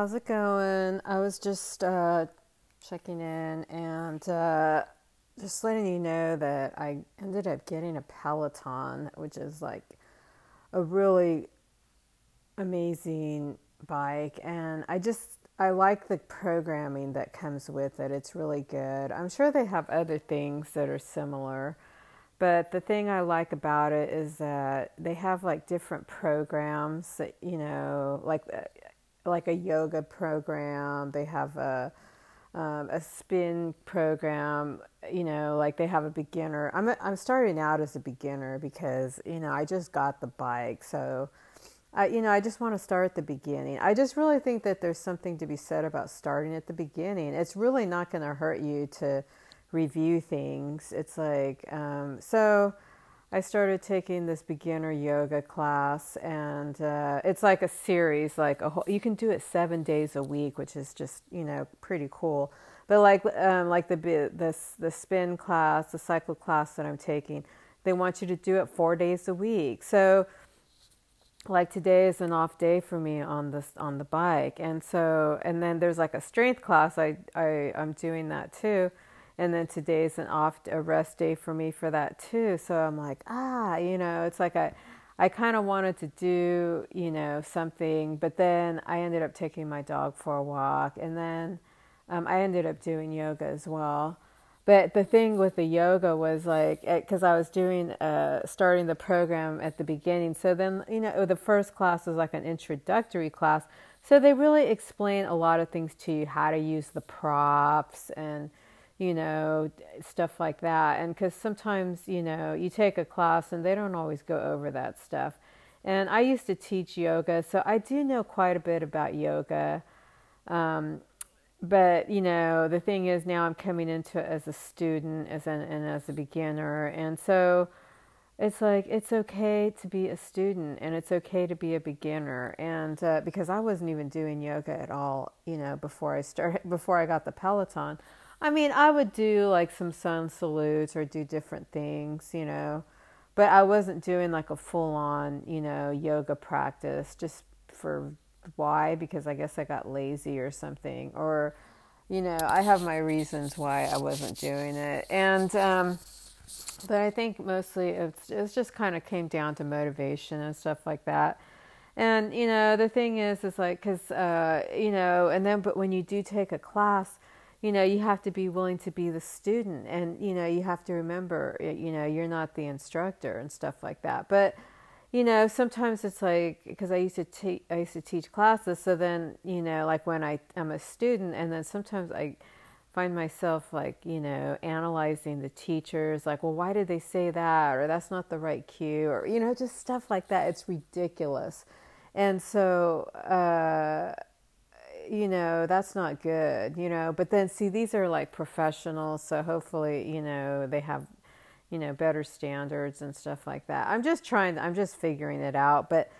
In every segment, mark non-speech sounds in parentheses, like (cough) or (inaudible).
how's it going? I was just uh, checking in and uh, just letting you know that I ended up getting a Peloton, which is like a really amazing bike. And I just, I like the programming that comes with it. It's really good. I'm sure they have other things that are similar. But the thing I like about it is that they have like different programs that, you know, like like a yoga program. They have a um, a spin program. You know, like they have a beginner. I'm a, I'm starting out as a beginner because you know I just got the bike, so I you know I just want to start at the beginning. I just really think that there's something to be said about starting at the beginning. It's really not going to hurt you to review things. It's like um, so. I started taking this beginner yoga class, and uh, it's like a series. Like a whole, you can do it seven days a week, which is just you know pretty cool. But like um, like the this the spin class, the cycle class that I'm taking, they want you to do it four days a week. So like today is an off day for me on this on the bike, and so and then there's like a strength class. I I I'm doing that too and then today's an off a rest day for me for that too. So i'm like ah you know it's like i i kind of wanted to do you know something but then i ended up taking my dog for a walk. And then um, i ended up doing yoga as well. But the thing with the yoga was like because i was doing uh, starting the program at the beginning. So then you know the first class was like an introductory class. So they really explain a lot of things to you how to use the props and you know, stuff like that. And because sometimes, you know, you take a class and they don't always go over that stuff. And I used to teach yoga, so I do know quite a bit about yoga. Um, but you know, the thing is, now I'm coming into it as a student, as an and as a beginner, and so it's like it's okay to be a student and it's okay to be a beginner. And uh, because I wasn't even doing yoga at all, you know, before I started, (laughs) before I got the Peloton. I mean, I would do like some sun salutes or do different things, you know, but I wasn't doing like a full on, you know, yoga practice just for why? Because I guess I got lazy or something, or, you know, I have my reasons why I wasn't doing it. And, um, but I think mostly it's, it's just kind of came down to motivation and stuff like that. And, you know, the thing is, is like, cause, uh, you know, and then, but when you do take a class, you know, you have to be willing to be the student and, you know, you have to remember, you know, you're not the instructor and stuff like that. But, you know, sometimes it's like, because I used to teach, I used to teach classes. So then, you know, like when I am a student and then sometimes I find myself like, you know, analyzing the teachers, like, well, why did they say that? Or that's not the right cue or, you know, just stuff like that. It's ridiculous. And so, uh, you know, that's not good, you know. But then, see, these are like professionals, so hopefully, you know, they have, you know, better standards and stuff like that. I'm just trying, I'm just figuring it out. But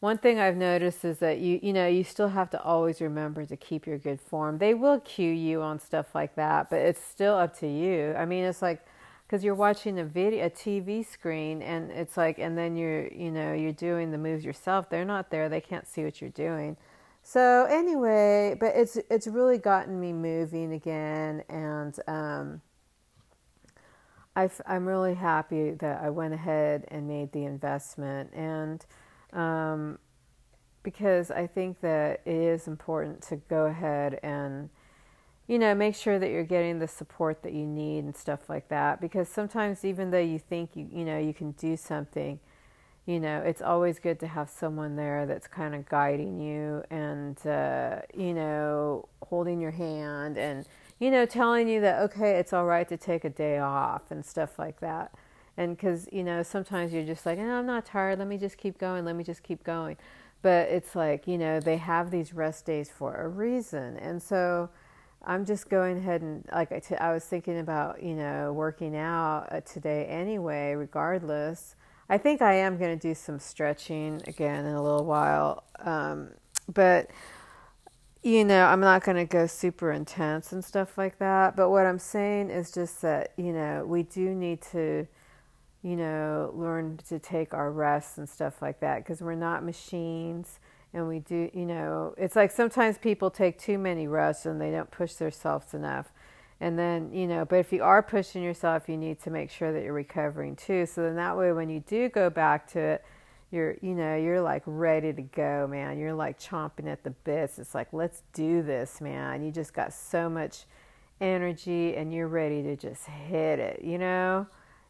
one thing I've noticed is that you, you know, you still have to always remember to keep your good form. They will cue you on stuff like that, but it's still up to you. I mean, it's like, because you're watching a video a tv screen and it's like and then you're you know you're doing the moves yourself they're not there they can't see what you're doing so anyway, but it's it's really gotten me moving again, and um, i am really happy that I went ahead and made the investment, and um, because I think that it is important to go ahead and you know make sure that you're getting the support that you need and stuff like that. Because sometimes even though you think you you know you can do something you know, it's always good to have someone there that's kind of guiding you and, uh, you know, holding your hand and, you know, telling you that, okay, it's all right to take a day off and stuff like that. And because, you know, sometimes you're just like, oh, I'm not tired. Let me just keep going. Let me just keep going. But it's like, you know, they have these rest days for a reason. And so, I'm just going ahead and like I, t- I was thinking about you know working out uh, today anyway, regardless, I think I am going to do some stretching again in a little while. Um, but, you know, I'm not going to go super intense and stuff like that. But what I'm saying is just that, you know, we do need to, you know, learn to take our rests and stuff like that because we're not machines. and we do, you know, it's like sometimes people take too many rests and they don't push themselves enough. And then, you know, but if you are pushing yourself, you need to make sure that you're recovering too. So then that way, when you do go back to it, you're, you know, you're like ready to go, man. You're like chomping at the bits. It's like, let's do this, man. You just got so much energy and you're ready to just hit it, you know?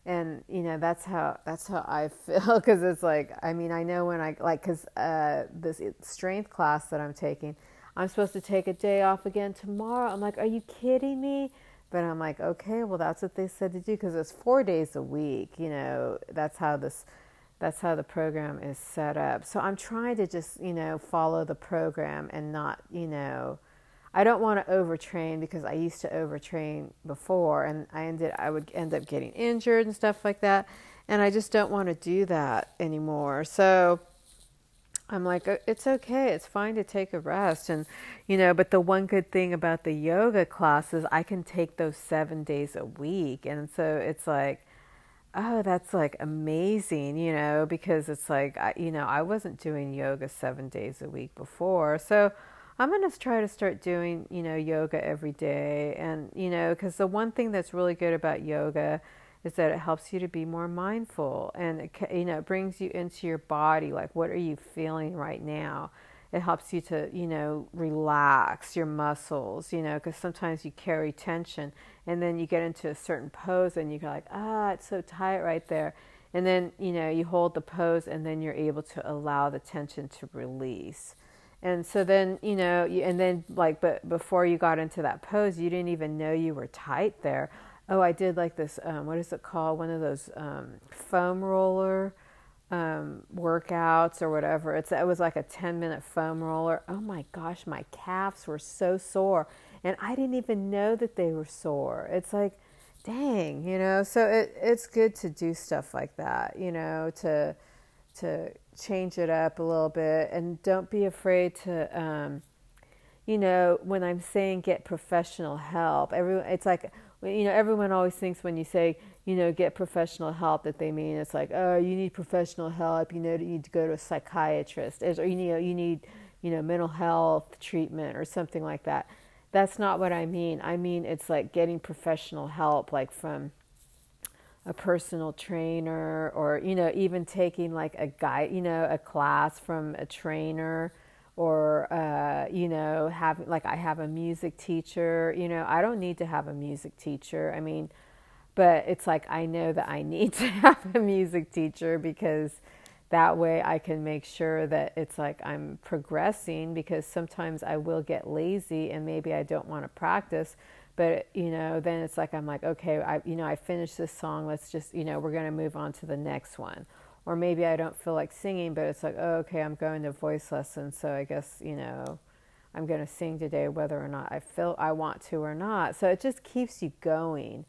and you know that's how that's how I (laughs) feel because it's like I mean I know when I like because uh, this strength class that I'm taking I'm supposed to take a day off again tomorrow. I'm like are you kidding me? But I'm like okay well that's what they said to do because it's four days a week you know that's how this that's how the program is set up. So I'm trying to just you know follow the program and not you know I don't want to overtrain because I used to overtrain before and I ended I would end up getting injured and stuff like that and I just don't want to do that anymore. So I'm like uh, it's okay. It's fine to take a rest and you know, but the one good thing about the yoga classes, I can take those 7 days a week and so it's like oh that's like amazing you know because it's like you know i wasn't doing yoga seven days a week before so I'm going to try to start doing, you know, yoga every day. And, you know, because the one thing that's really good about yoga is that it helps you to be more mindful and, it, you know, it brings you into your body. Like, what are you feeling right now? It helps you to, you know, relax your muscles, you know, because sometimes you carry tension and then you get into a certain pose and you're like, ah, it's so tight right there. And then, you know, you hold the pose and then you're able to allow the tension to release. And so then, you know, and then like, but before you got into that pose, you didn't even know you were tight there. Oh, I did like this, um, what is it called? One of those um, foam roller um, workouts or whatever. It's, it was like a 10 minute foam roller. Oh my gosh, my calves were so sore. And I didn't even know that they were sore. It's like, dang, you know, so it, it's good to do stuff like that, you know, to, to change it up a little bit and don't be afraid to um, you know when i'm saying get professional help everyone it's like you know everyone always thinks when you say you know get professional help that they mean it's like oh you need professional help you know you need to go to a psychiatrist or you need you need you know mental health treatment or something like that. That's not what i mean. I mean it's like getting professional help like from a personal trainer or you know even taking like a guide you know a class from a trainer or uh, you know having like i have a music teacher you know i don't need to have a music teacher. I mean but it's like i know that i need (laughs) to have a music teacher because that way i can make sure that it's like i'm progressing because sometimes i will get lazy and maybe i don't want to practice. But you know then it's like i'm like okay i you know i finished this song. Let's just you know we're going to move on to the next one or maybe i don't feel like singing but it's like oh, okay i'm going to voice lessons so i guess you know i'm going to sing today whether or not i feel i want to or not so it just keeps you going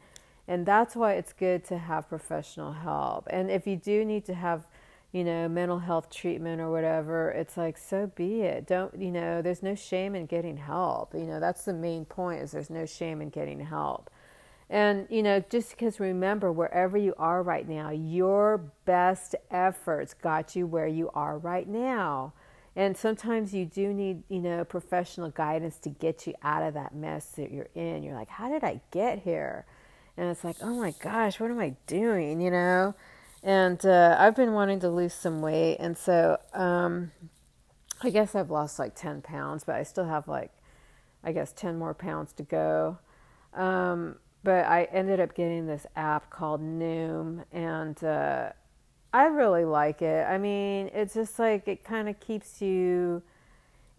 and that's why it's good to have professional help and if you do need to have you know, mental health treatment or whatever, it's like, so be it. Don't, you know, there's no shame in getting help. You know, that's the main point is there's no shame in getting help. And, you know, just because remember, wherever you are right now, your best efforts got you where you are right now. And sometimes you do need, you know, professional guidance to get you out of that mess that you're in. You're like, how did I get here? And it's like, oh my gosh, what am I doing, you know? and uh, I've been wanting to lose some weight, and so um, I guess I've lost like ten pounds, but I still have like I guess ten more pounds to go. Um, but I ended up getting this app called Noom, and uh, I really like it. I mean, it's just like it kind of keeps you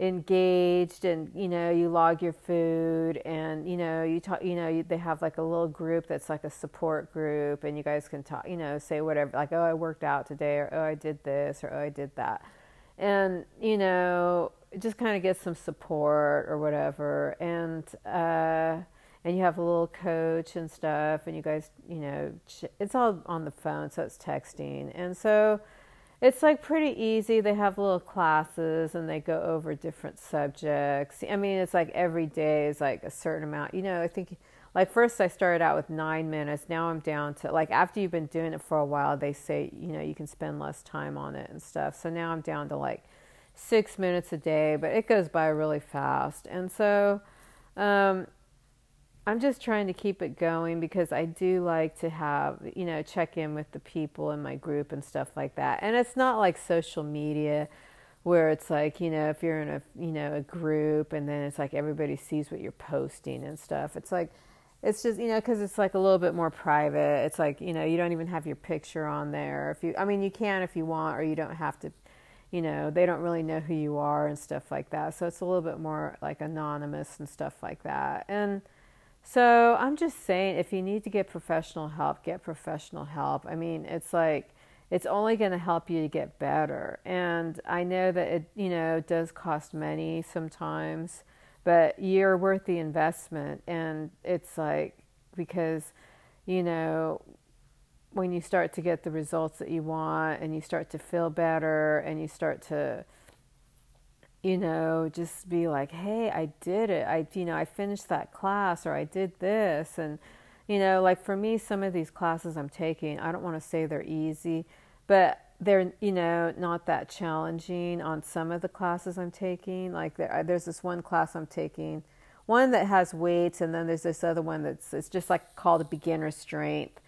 engaged and you know you log your food and you know you talk you know you, they have like a little group that's like a support group and you guys can talk you know say whatever like oh i worked out today or oh i did this or oh i did that and you know just kind of get some support or whatever and uh and you have a little coach and stuff and you guys you know it's all on the phone so it's texting and so it's like pretty easy. They have little classes and they go over different subjects. I mean, it's like every day is like a certain amount. You know, I think like first I started out with nine minutes. Now I'm down to like after you've been doing it for a while, they say, you know, you can spend less time on it and stuff. So now I'm down to like six minutes a day, but it goes by really fast. And so um, I'm just trying to keep it going because I do like to have, you know, check in with the people in my group and stuff like that. And it's not like social media where it's like, you know, if you're in a, you know, a group and then it's like everybody sees what you're posting and stuff. It's like, it's just, you know, because it's like a little bit more private. It's like, you know, you don't even have your picture on there. If you, I mean, you can if you want, or you don't have to you know, they don't really know who you are and stuff like that. So it's a little bit more like anonymous and stuff like that. And so I'm just saying, if you need to get professional help, get professional help. I mean, it's like, it's only going to help you to get better. And I know that it, you know, does cost money sometimes, but you're worth the investment. And it's like, because, you know, when you start to get the results that you want and you start to feel better and you start to you know just be like hey i did it. I you know i finished that class or i did this. And you know like for me some of these classes i'm taking i don't want to say they're easy but they're you know not that challenging on some of the classes i'm taking. Like there, there's this one class i'm taking one that has weights and then there's this other one that's it's just like called beginner strength.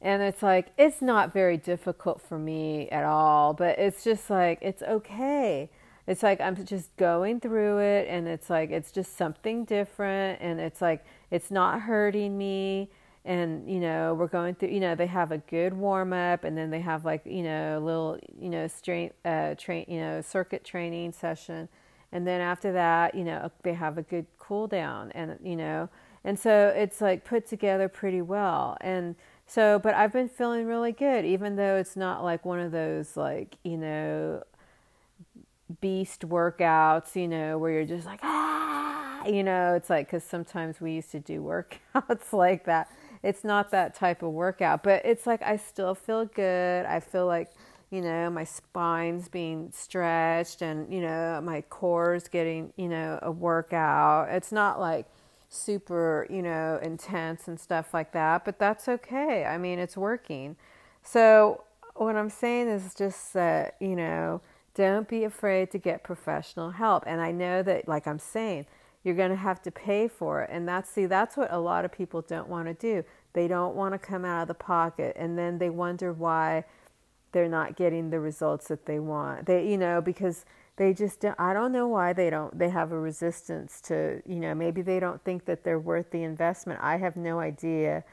And it's like, it's not very difficult for me at all, but it's just like, it's okay. It's like I'm just going through it, and it's like, it's just something different, and it's like, it's not hurting me. And, you know, we're going through, you know, they have a good warm up, and then they have like, you know, a little, you know, strength, uh, train, you know, circuit training session. And then after that, you know, they have a good cool down, and, you know, and so it's like put together pretty well. And, so, but I've been feeling really good, even though it's not like one of those, like, you know, beast workouts, you know, where you're just like, ah, you know, it's like, because sometimes we used to do (laughs) workouts like that. It's not that type of workout, but it's like I still feel good. I feel like, you know, my spine's being stretched and, you know, my core's getting, you know, a workout. It's not like, super, you know, intense and stuff like that, but that's okay. I mean, it's working. So, what I'm saying is just that, you know, don't be afraid to get professional help. And I know that, like I'm saying, you're going to have to pay for it. And that's, see, that's what a lot of people don't want to do. They don't want to come out of the pocket and then they wonder why they're not getting the results that they want. They, you know, because they just don't, I don't know why they don't they have a resistance to you know maybe they don't think that they're worth the investment I have no idea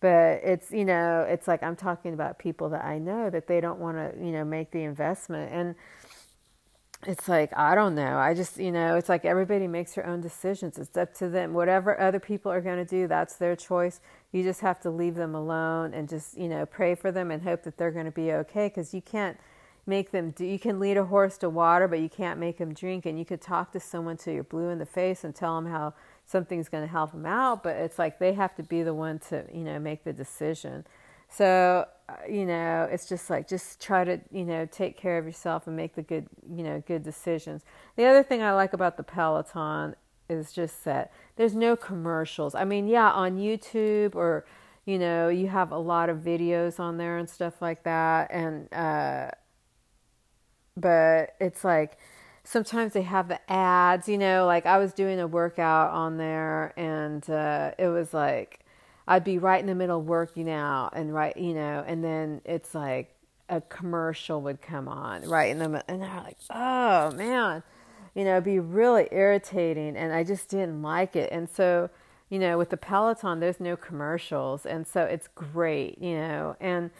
but it's you know it's like I'm talking about people that I know that they don't want to you know make the investment and it's like I don't know. I just you know it's like everybody makes their own decisions. It's up to them. Whatever other people are going to do that's their choice. You just have to leave them alone and just you know pray for them and hope that they're going to be okay because you can't make them do you can lead a horse to water but you can't make them drink. And you could talk to someone till you're blue in the face and tell them how something's going to help them out but it's like they have to be the one to you know make the decision so uh, you know it's just like just try to you know take care of yourself and make the good you know good decisions. The other thing i like about the peloton is just that there's no commercials. I mean yeah on youtube or you know you have a lot of videos on there and stuff like that. And uh but it's like sometimes they have the ads, you know, like I was doing a workout on there and uh, it was like I'd be right in the middle of working out and right, you know, and then it's like a commercial would come on right in the and they're like, oh man, you know, it'd be really irritating and I just didn't like it. And so, you know, with the Peloton, there's no commercials and so it's great, you know, and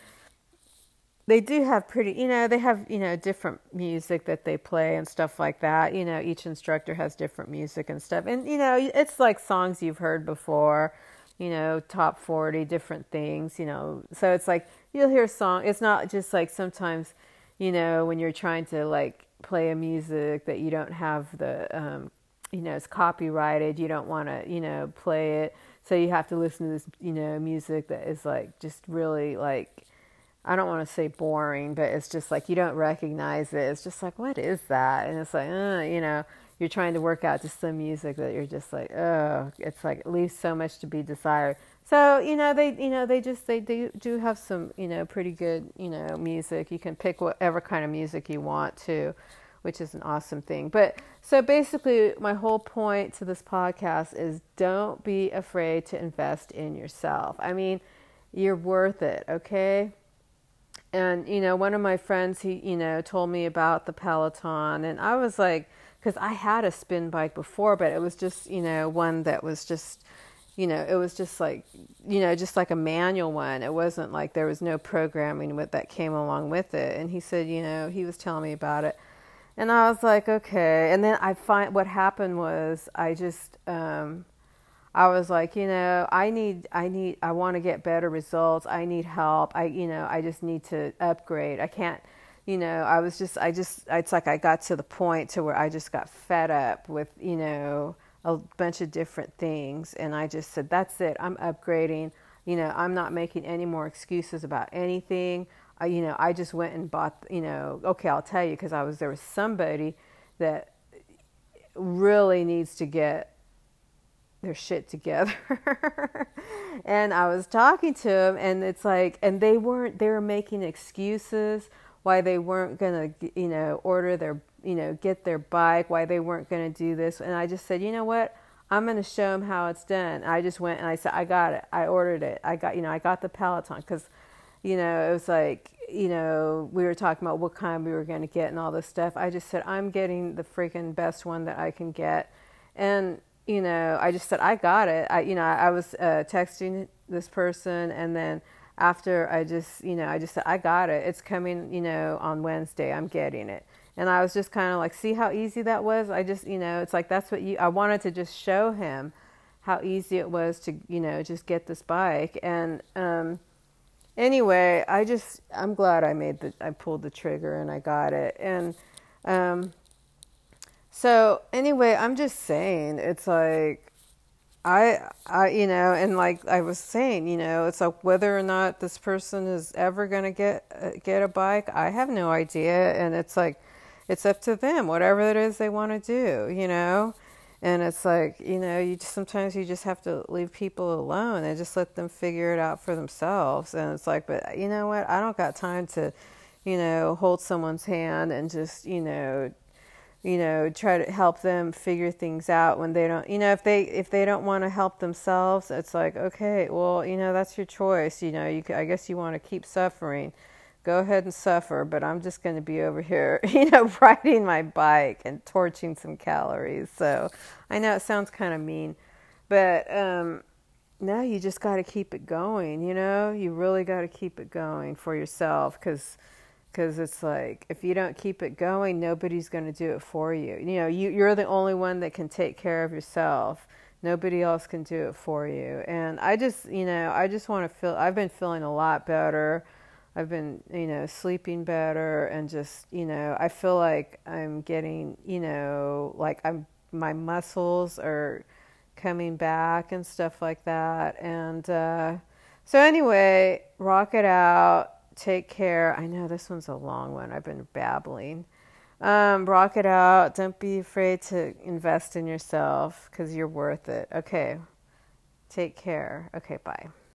they do have pretty, you know, they have, you know, different music that they play and stuff like that. You know, each instructor has different music and stuff. And, you know, it's like songs you've heard before, you know, top 40, different things, you know. So it's like you'll hear a song. It's not just like sometimes, you know, when you're trying to like play a music that you don't have the, um, you know, it's copyrighted, you don't want to, you know, play it. So you have to listen to this, you know, music that is like just really like, I don't want to say boring, but it's just like you don't recognize it. It's just like, what is that? And it's like, uh, you know, you're trying to work out to some music that you're just like, oh, it's like it leaves so much to be desired. So you know, they you know they just they do do have some you know pretty good you know music. You can pick whatever kind of music you want to, which is an awesome thing. But so basically, my whole point to this podcast is don't be afraid to invest in yourself. I mean, you're worth it, okay? And, you know, one of my friends, he, you know, told me about the Peloton, and I was like, because I had a spin bike before, but it was just, you know, one that was just, you know, it was just like, you know, just like a manual one. It wasn't like there was no programming with that came along with it. And he said, you know, he was telling me about it and I was like, okay. And then I find what happened was I just, um, I was like, you know, I need, I need, I want to get better results. I need help. I, you know, I just need to upgrade. I can't, you know, I was just, I just, it's like I got to the point to where I just got fed up with, you know, a bunch of different things. And I just said, that's it. I'm upgrading. You know, I'm not making any more excuses about anything. I, you know, I just went and bought, you know, okay, I'll tell you because I was there was somebody that really needs to get their shit together. (laughs) and I was talking to them, and it's like and they weren't they were making excuses why they weren't going to, you know, order their, you know, get their bike, why they weren't going to do this. And I just said, "You know what? I'm going to show them how it's done." I just went and I said, "I got it. I ordered it. I got, you know, I got the Peloton cuz you know, it was like, you know, we were talking about what kind we were going to get and all this stuff. I just said, I'm getting the freaking best one that I can get. And, you know, I just said, I got it. I, you know, I was uh, texting this person and then after I just, you know, I just said, I got it. It's coming, you know, on Wednesday. I'm getting it. And I was just kind of like, see how easy that was? I just, you know, it's like that's what you, I wanted to just show him how easy it was to, you know, just get this bike. And, um, anyway, I just I'm glad I made the I pulled the trigger and I got it. And um so anyway, I'm just saying it's like I I you know, and like I was saying, you know, it's like whether or not this person is ever going to get uh, get a bike, I have no idea. And it's like it's up to them whatever it is they want to do, you know? And it's like you know you just, sometimes you just have to leave people alone and just let them figure it out for themselves. And it's like but you know what? I don't got time to you know hold someone's hand and just you know you know try to help them figure things out when they don't you know if they if they don't want to help themselves it's like okay well you know that's your choice you know you i guess you want to keep suffering go ahead and suffer, but I'm just going to be over here, (laughs) you know, riding my bike and torching some calories. So I know it sounds kind of mean, but um, no, you just got to keep it going. You know, you really got to keep it going for yourself because because it's like if you don't keep it going, nobody's going to do it for you. You know, you, you're the only one that can take care of yourself. Nobody else can do it for you. And I just, you know, I just want to feel. I've been feeling a lot better I've been, you know, sleeping better and just, you know, I feel like I'm getting, you know, like I'm my muscles are coming back and stuff like that. And uh, so anyway, rock it out. Take care. I know this one's a long one. I've been babbling. Um, rock it out. Don't be afraid to invest in yourself because you're worth it. Okay. Take care. Okay, bye.